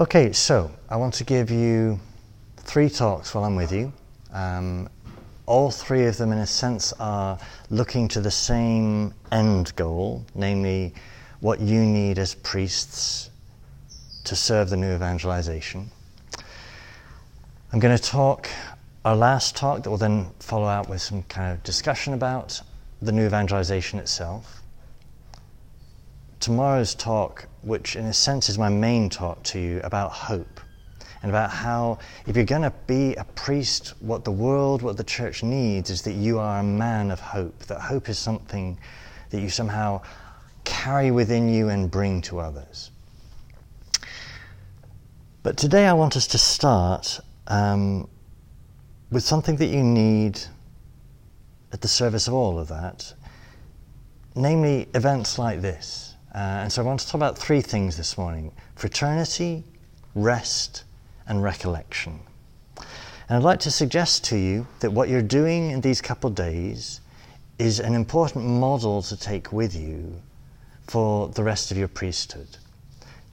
Okay, so I want to give you three talks while I'm with you. Um, all three of them, in a sense, are looking to the same end goal, namely what you need as priests to serve the new evangelization. I'm going to talk, our last talk that will then follow out with some kind of discussion about the new evangelization itself. Tomorrow's talk, which in a sense is my main talk to you about hope and about how, if you're going to be a priest, what the world, what the church needs is that you are a man of hope, that hope is something that you somehow carry within you and bring to others. But today I want us to start um, with something that you need at the service of all of that, namely events like this. Uh, and so I want to talk about three things this morning fraternity, rest, and recollection. And I'd like to suggest to you that what you're doing in these couple days is an important model to take with you for the rest of your priesthood.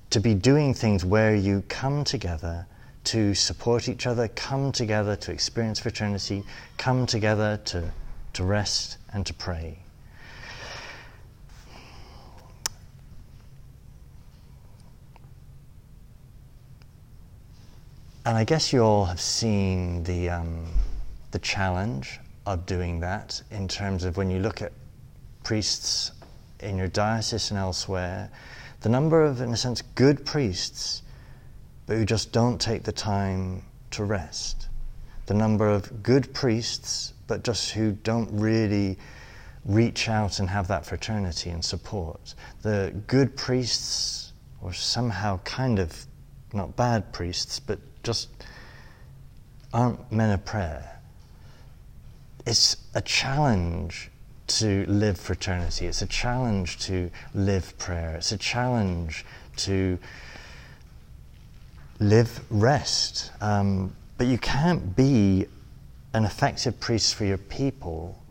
To be doing things where you come together to support each other, come together to experience fraternity, come together to, to rest and to pray. And I guess you all have seen the, um, the challenge of doing that in terms of when you look at priests in your diocese and elsewhere, the number of, in a sense, good priests, but who just don't take the time to rest. The number of good priests, but just who don't really reach out and have that fraternity and support. The good priests, or somehow kind of not bad priests, but just aren't men of prayer. It's a challenge to live fraternity. It's a challenge to live prayer. It's a challenge to live rest. Um, but you can't be an effective priest for your people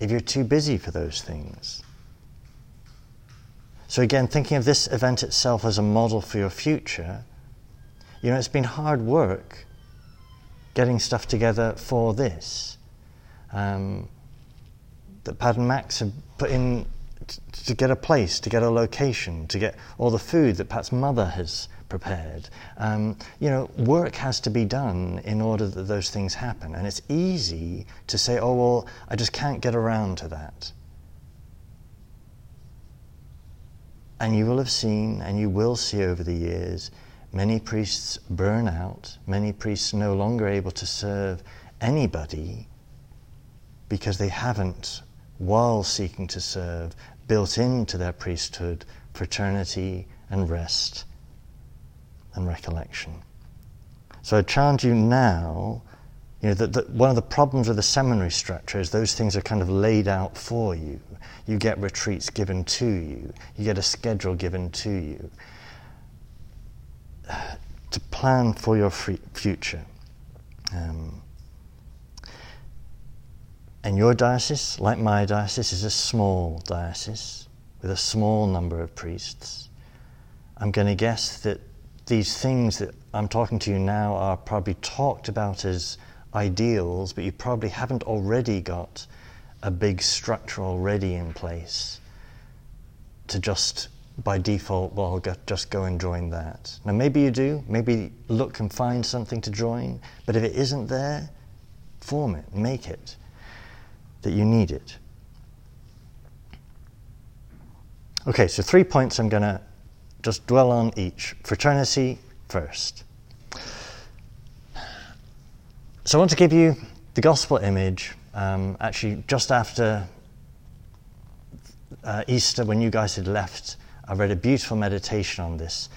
if you're too busy for those things. So, again, thinking of this event itself as a model for your future, you know, it's been hard work getting stuff together for this. Um, that Pat and Max have put in t- to get a place, to get a location, to get all the food that Pat's mother has prepared. Um, you know, work has to be done in order that those things happen. And it's easy to say, oh, well, I just can't get around to that. And you will have seen, and you will see over the years, many priests burn out, many priests no longer able to serve anybody because they haven't, while seeking to serve, built into their priesthood fraternity and rest and recollection. So I challenge you now, you know, that, that one of the problems with the seminary structure is those things are kind of laid out for you. You get retreats given to you, you get a schedule given to you to plan for your future. Um, and your diocese, like my diocese, is a small diocese with a small number of priests. I'm going to guess that these things that I'm talking to you now are probably talked about as ideals, but you probably haven't already got a big structure already in place to just by default, well, I'll go, just go and join that. Now, maybe you do, maybe look and find something to join, but if it isn't there, form it, make it, that you need it. Okay, so three points I'm going to just dwell on each. Fraternity first. So I want to give you the gospel image um, actually just after uh, Easter when you guys had left I read a beautiful meditation on this.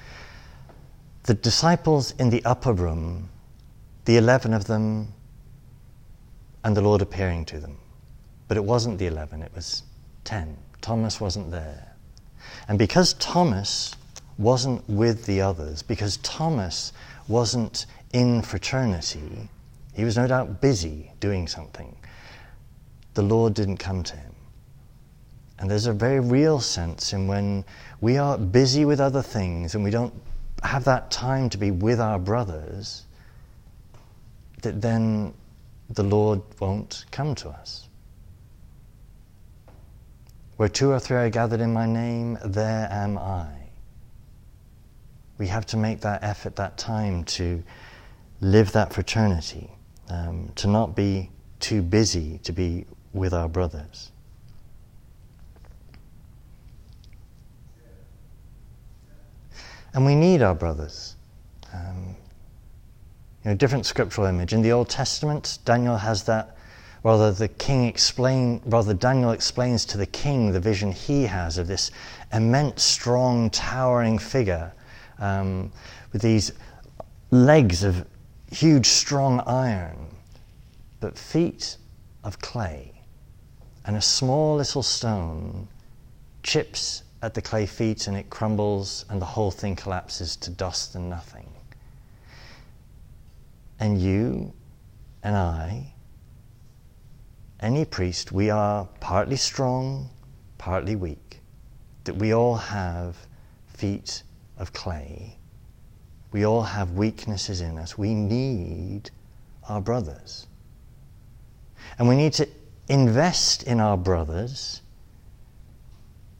The disciples in the upper room, the 11 of them, and the Lord appearing to them. But it wasn't the 11, it was 10. Thomas wasn't there. And because Thomas wasn't with the others, because Thomas wasn't in fraternity, he was no doubt busy doing something. The Lord didn't come to him. And there's a very real sense in when we are busy with other things and we don't have that time to be with our brothers, that then the Lord won't come to us. Where two or three are gathered in my name, there am I. We have to make that effort, that time to live that fraternity, um, to not be too busy to be with our brothers. And we need our brothers. Um, you know, different scriptural image. In the Old Testament, Daniel has that, rather the king explain, rather Daniel explains to the king the vision he has of this immense, strong, towering figure um, with these legs of huge, strong iron, but feet of clay, and a small little stone chips at the clay feet and it crumbles and the whole thing collapses to dust and nothing. And you and I, any priest, we are partly strong, partly weak, that we all have feet of clay. We all have weaknesses in us. We need our brothers. And we need to invest in our brothers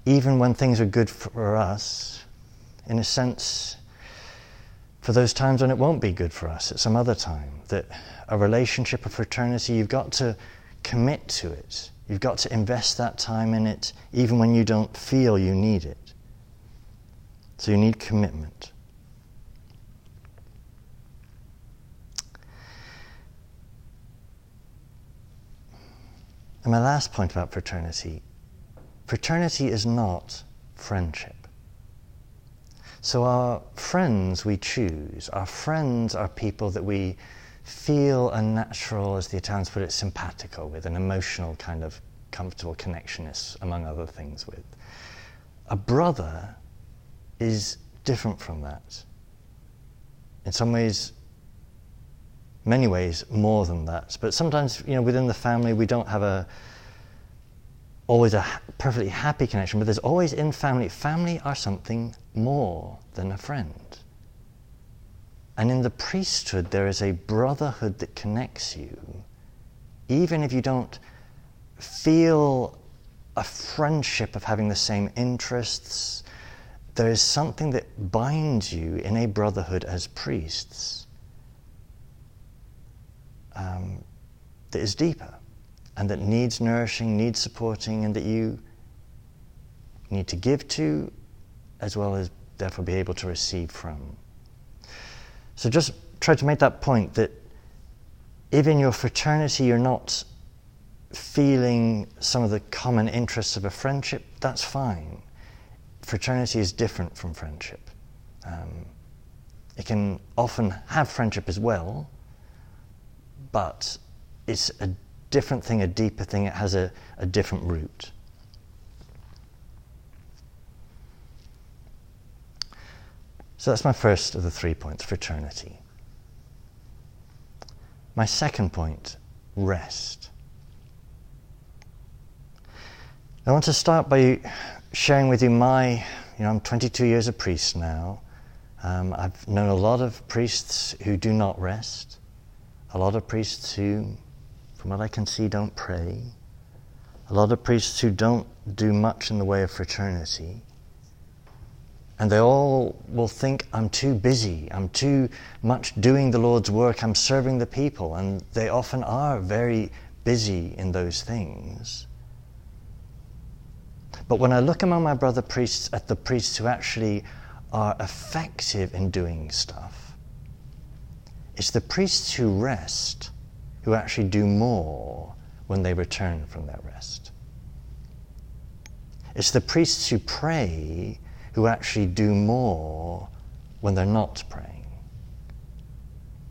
even when things are good for us, in a sense, for those times when it won't be good for us at some other time. That a relationship of fraternity, you've got to commit to it. You've got to invest that time in it, even when you don't feel you need it. So you need commitment. And my last point about fraternity Fraternity is not friendship. So, our friends we choose, our friends are people that we feel a natural, as the Italians put it, simpatico with, an emotional kind of comfortable connectionness, among other things, with. A brother is different from that. In some ways, many ways, more than that. But sometimes, you know, within the family, we don't have a always a perfectly happy connection, but there's always in family, family are something more than a friend. And in the priesthood, there is a brotherhood that connects you, even if you don't feel a friendship of having the same interests. There is something that binds you in a brotherhood as priests um, that is deeper and that needs nourishing, needs supporting, and that you need to give to as well as therefore be able to receive from. So just try to make that point that if in your fraternity you're not feeling some of the common interests of a friendship, that's fine. Fraternity is different from friendship. Um, it can often have friendship as well, but it's a different thing, a deeper thing, it has a, a different root. So that's my first of the three points fraternity. My second point rest. I want to start by sharing with you my, you know, I'm 22 years a priest now. Um, I've known a lot of priests who do not rest, a lot of priests who from what I can see, don't pray. A lot of priests who don't do much in the way of fraternity. And they all will think, I'm too busy, I'm too much doing the Lord's work, I'm serving the people. And they often are very busy in those things. But when I look among my brother priests at the priests who actually are effective in doing stuff, it's the priests who rest who actually do more when they return from their rest. It's the priests who pray who actually do more when they're not praying.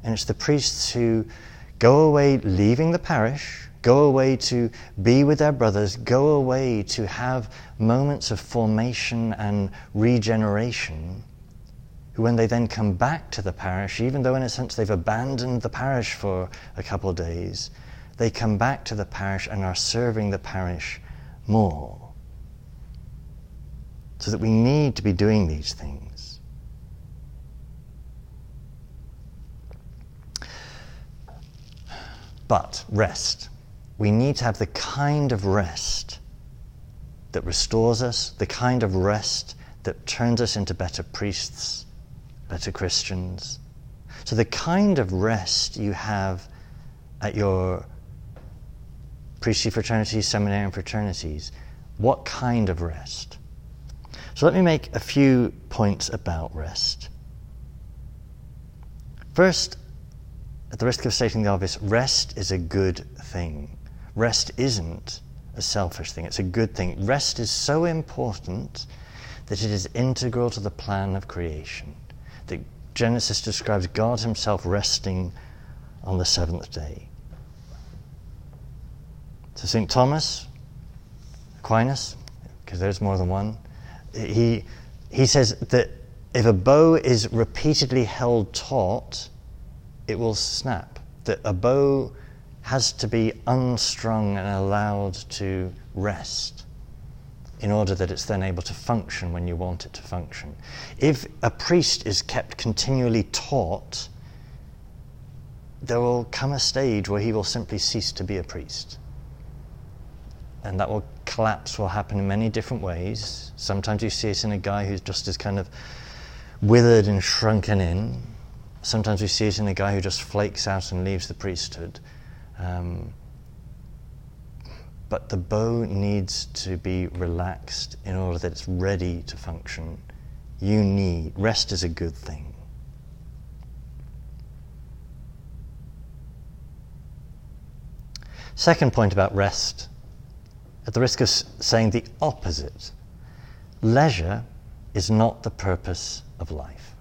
And it's the priests who go away leaving the parish, go away to be with their brothers, go away to have moments of formation and regeneration who, when they then come back to the parish, even though in a sense they've abandoned the parish for a couple of days, they come back to the parish and are serving the parish more. So that we need to be doing these things. But rest. We need to have the kind of rest that restores us, the kind of rest that turns us into better priests better Christians. So, the kind of rest you have at your priestly fraternities, seminarian fraternities, what kind of rest? So, let me make a few points about rest. First, at the risk of stating the obvious, rest is a good thing. Rest isn't a selfish thing, it's a good thing. Rest is so important that it is integral to the plan of creation. That Genesis describes God Himself resting on the seventh day. So, St. Thomas Aquinas, because there's more than one, he, he says that if a bow is repeatedly held taut, it will snap. That a bow has to be unstrung and allowed to rest in order that it's then able to function when you want it to function. If a priest is kept continually taut, there will come a stage where he will simply cease to be a priest. And that will collapse will happen in many different ways. Sometimes you see it in a guy who's just as kind of withered and shrunken in. Sometimes we see it in a guy who just flakes out and leaves the priesthood. Um, but the bow needs to be relaxed in order that it's ready to function. You need, rest is a good thing. Second point about rest, at the risk of saying the opposite, leisure is not the purpose of life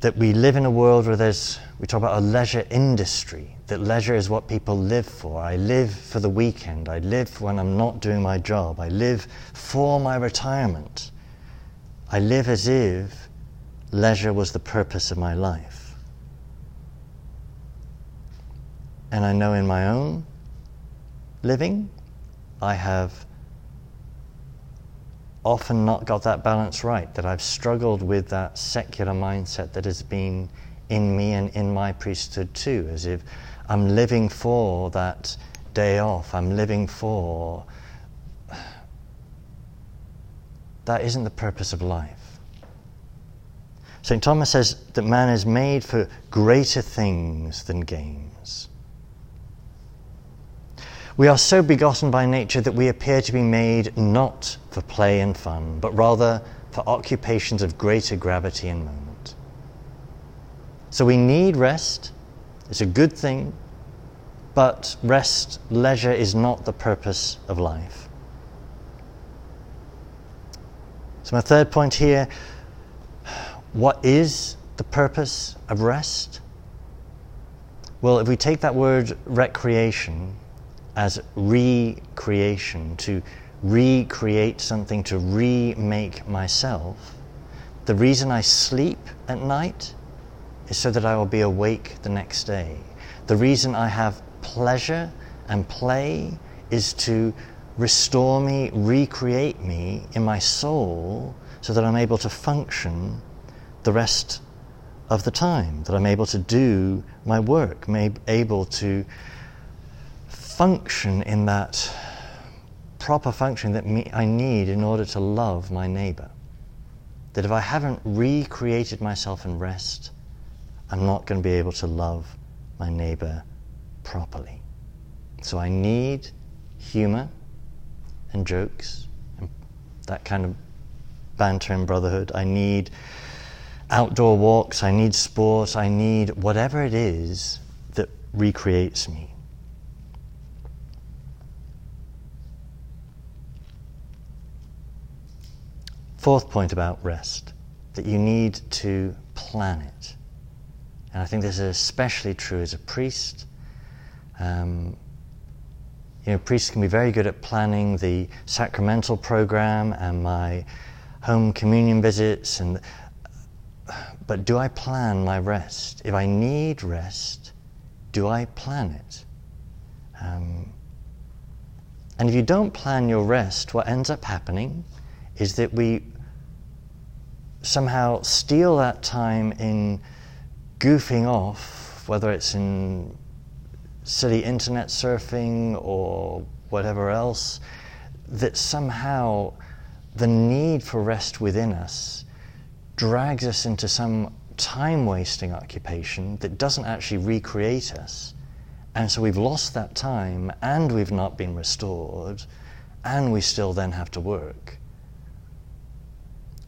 that we live in a world where there's, we talk about a leisure industry, that leisure is what people live for. I live for the weekend. I live when I'm not doing my job. I live for my retirement. I live as if leisure was the purpose of my life. And I know in my own living, I have often not got that balance right, that I've struggled with that secular mindset that has been in me and in my priesthood too, as if I'm living for that day off, I'm living for. That isn't the purpose of life. St. Thomas says that man is made for greater things than games. We are so begotten by nature that we appear to be made not for play and fun, but rather for occupations of greater gravity and moment. So we need rest. It's a good thing, but rest, leisure is not the purpose of life. So, my third point here what is the purpose of rest? Well, if we take that word recreation, as recreation, to recreate something, to remake myself. The reason I sleep at night is so that I will be awake the next day. The reason I have pleasure and play is to restore me, recreate me in my soul so that I'm able to function the rest of the time, that I'm able to do my work, able to function in that proper function that me, I need in order to love my neighbor. That if I haven't recreated myself in rest, I'm not going to be able to love my neighbor properly. So I need humor and jokes and that kind of banter and brotherhood. I need outdoor walks. I need sports. I need whatever it is that recreates me. Fourth point about rest that you need to plan it. And I think this is especially true as a priest. Um, you know, priests can be very good at planning the sacramental program and my home communion visits and but do I plan my rest? If I need rest, do I plan it? Um, and if you don't plan your rest, what ends up happening is that we somehow steal that time in goofing off, whether it's in silly internet surfing or whatever else, that somehow the need for rest within us drags us into some time wasting occupation that doesn't actually recreate us. And so we've lost that time and we've not been restored and we still then have to work.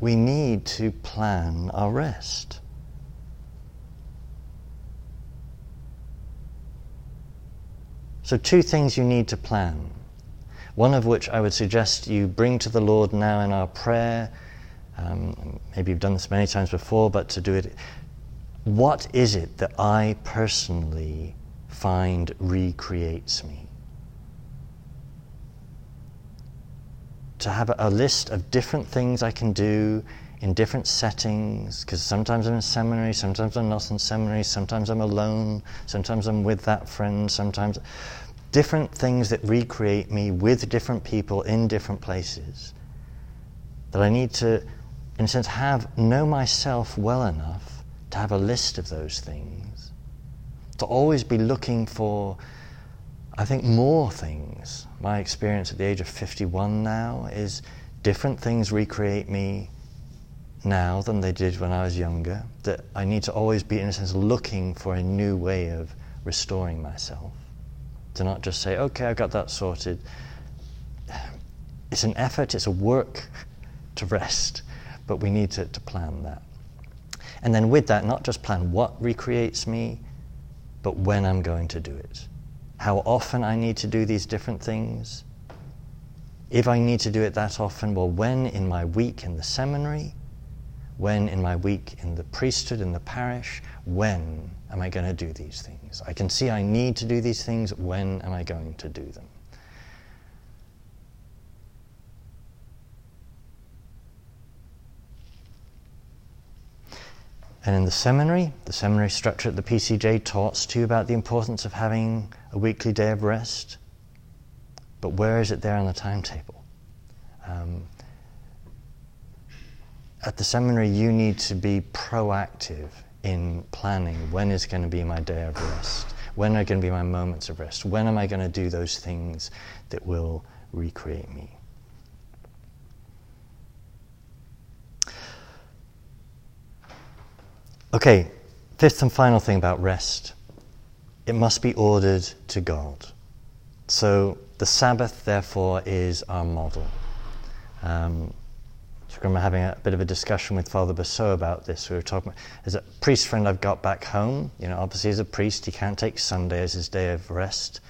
We need to plan our rest. So, two things you need to plan. One of which I would suggest you bring to the Lord now in our prayer. Um, maybe you've done this many times before, but to do it. What is it that I personally find recreates me? to have a list of different things I can do in different settings, because sometimes I'm in seminary, sometimes I'm not in seminary, sometimes I'm alone, sometimes I'm with that friend, sometimes different things that recreate me with different people in different places. That I need to, in a sense, have know myself well enough to have a list of those things. To always be looking for I think more things. My experience at the age of 51 now is different things recreate me now than they did when I was younger. That I need to always be, in a sense, looking for a new way of restoring myself. To not just say, okay, I've got that sorted. It's an effort, it's a work to rest, but we need to, to plan that. And then with that, not just plan what recreates me, but when I'm going to do it how often I need to do these different things. If I need to do it that often, well, when in my week in the seminary, when in my week in the priesthood in the parish, when am I going to do these things? I can see I need to do these things. When am I going to do them? And in the seminary, the seminary structure at the PCJ taught to you about the importance of having a weekly day of rest. But where is it there on the timetable? Um, at the seminary, you need to be proactive in planning when is going to be my day of rest? When are going to be my moments of rest? When am I going to do those things that will recreate me? Okay, fifth and final thing about rest it must be ordered to God. So the Sabbath, therefore, is our model. Um, I remember having a bit of a discussion with Father Basso about this. We were talking, as a priest friend I've got back home, you know, obviously as a priest, he can't take Sunday as his day of rest.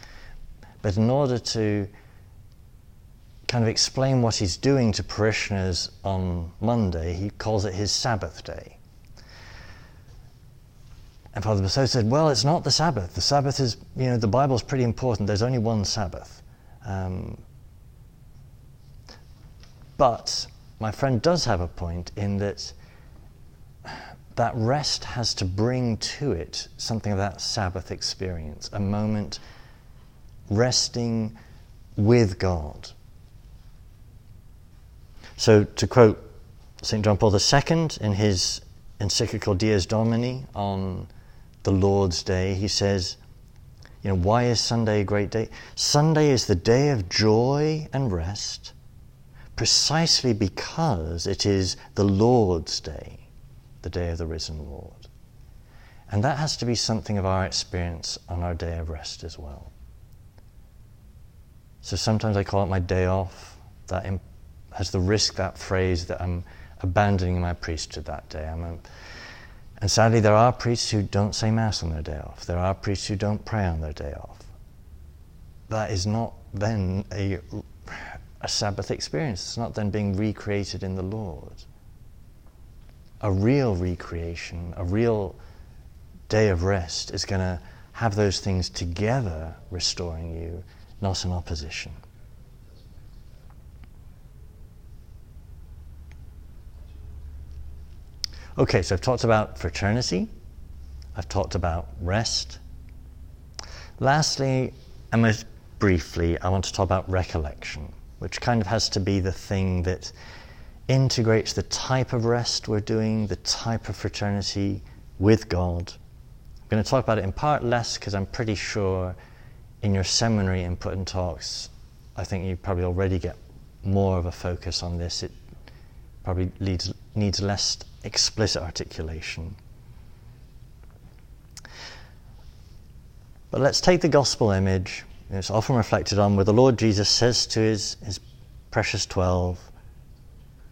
But in order to kind of explain what he's doing to parishioners on Monday, he calls it his Sabbath day. And Father Basso said, well, it's not the Sabbath. The Sabbath is, you know, the Bible's pretty important. There's only one Sabbath. Um, but my friend does have a point in that that rest has to bring to it something of that Sabbath experience, a moment resting with God. So, to quote St. John Paul II in his encyclical Dies Domini on the Lord's Day, he says, you know, why is Sunday a great day? Sunday is the day of joy and rest precisely because it is the Lord's Day, the day of the risen Lord. And that has to be something of our experience on our day of rest as well. So sometimes I call it my day off. That has the risk, that phrase, that I'm abandoning my priesthood that day. A, and sadly, there are priests who don't say Mass on their day off. There are priests who don't pray on their day off. That is not then a, a Sabbath experience. It's not then being recreated in the Lord. A real recreation, a real day of rest is going to have those things together restoring you, not in opposition. Okay, so I've talked about fraternity, I've talked about rest. Lastly, and most briefly, I want to talk about recollection, which kind of has to be the thing that integrates the type of rest we're doing, the type of fraternity with God. I'm going to talk about it in part less because I'm pretty sure in your seminary input and talks, I think you probably already get more of a focus on this. It probably leads, needs less explicit articulation. But let's take the gospel image. It's often reflected on where the Lord Jesus says to his, his precious twelve,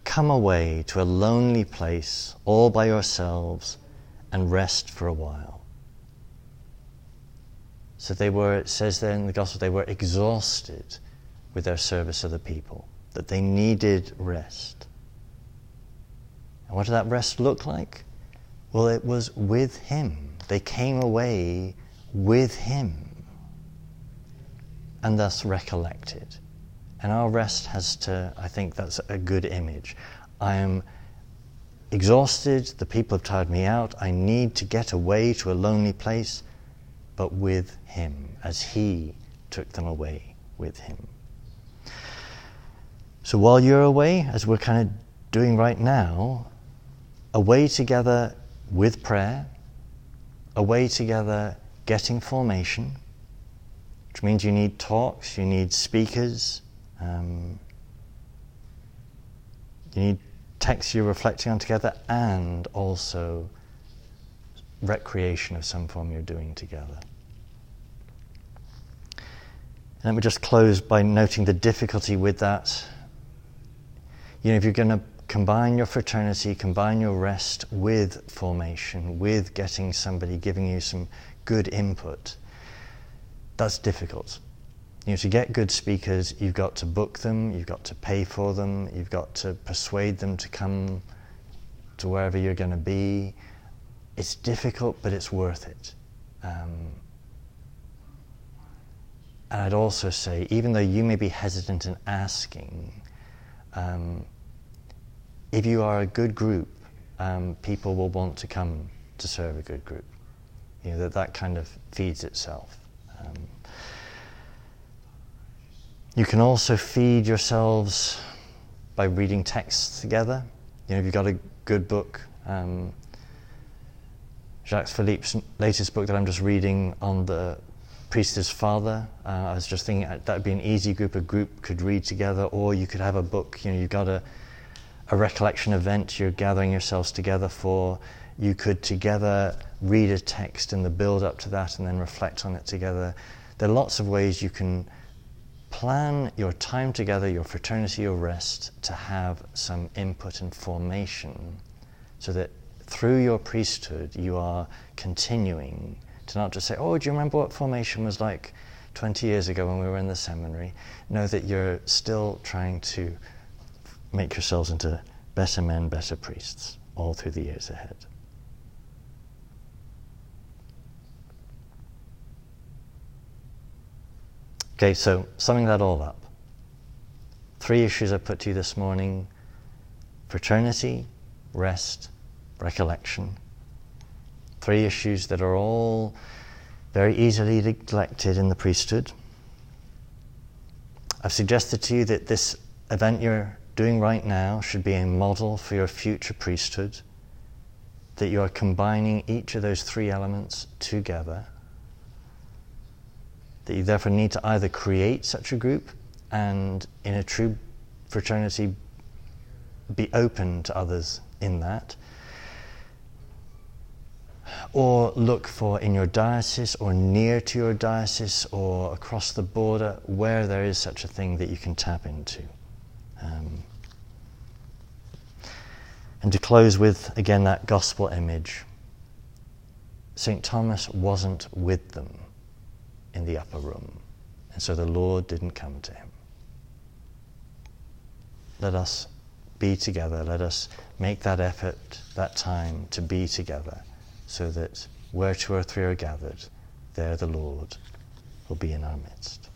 Come away to a lonely place all by yourselves and rest for a while. So they were, it says there in the gospel, they were exhausted with their service of the people, that they needed rest. And what did that rest look like? Well, it was with Him. They came away with Him and thus recollected. And our rest has to, I think that's a good image. I am exhausted, the people have tired me out, I need to get away to a lonely place, but with Him, as He took them away with Him. So while you're away, as we're kind of doing right now, away together with prayer, away together getting formation, which means you need talks, you need speakers, um, you need texts you're reflecting on together, and also recreation of some form you're doing together. And let me just close by noting the difficulty with that. You know, if you're going to combine your fraternity, combine your rest with formation, with getting somebody giving you some good input, that's difficult. You know, to get good speakers, you've got to book them, you've got to pay for them, you've got to persuade them to come to wherever you're going to be. It's difficult, but it's worth it. Um, and I'd also say, even though you may be hesitant in asking, um, if you are a good group, um, people will want to come to serve a good group. You know, that, that kind of feeds itself. Um, you can also feed yourselves by reading texts together. You know, if you've got a good book, um, Jacques Philippe's latest book that I'm just reading on the priest as father. Uh, I was just thinking that would be an easy group a group could read together, or you could have a book. You know, you've got a, a recollection event you're gathering yourselves together for. You could together read a text and the build up to that and then reflect on it together. There are lots of ways you can plan your time together, your fraternity, your rest, to have some input and formation so that through your priesthood you are continuing to not just say, oh, do you remember what formation was like 20 years ago when we were in the seminary? Know that you're still trying to make yourselves into better men, better priests all through the years ahead. Okay, so summing that all up. Three issues I put to you this morning fraternity, rest, recollection. Three issues that are all very easily neglected in the priesthood. I've suggested to you that this event you're doing right now should be a model for your future priesthood, that you are combining each of those three elements together that you therefore need to either create such a group and in a true fraternity be open to others in that or look for in your diocese or near to your diocese or across the border where there is such a thing that you can tap into. Um, and to close with again that gospel image St. Thomas wasn't with them in the upper room. And so the Lord didn't come to him. Let us be together. Let us make that effort, that time to be together, so that where two or three are gathered, there the Lord will be in our midst.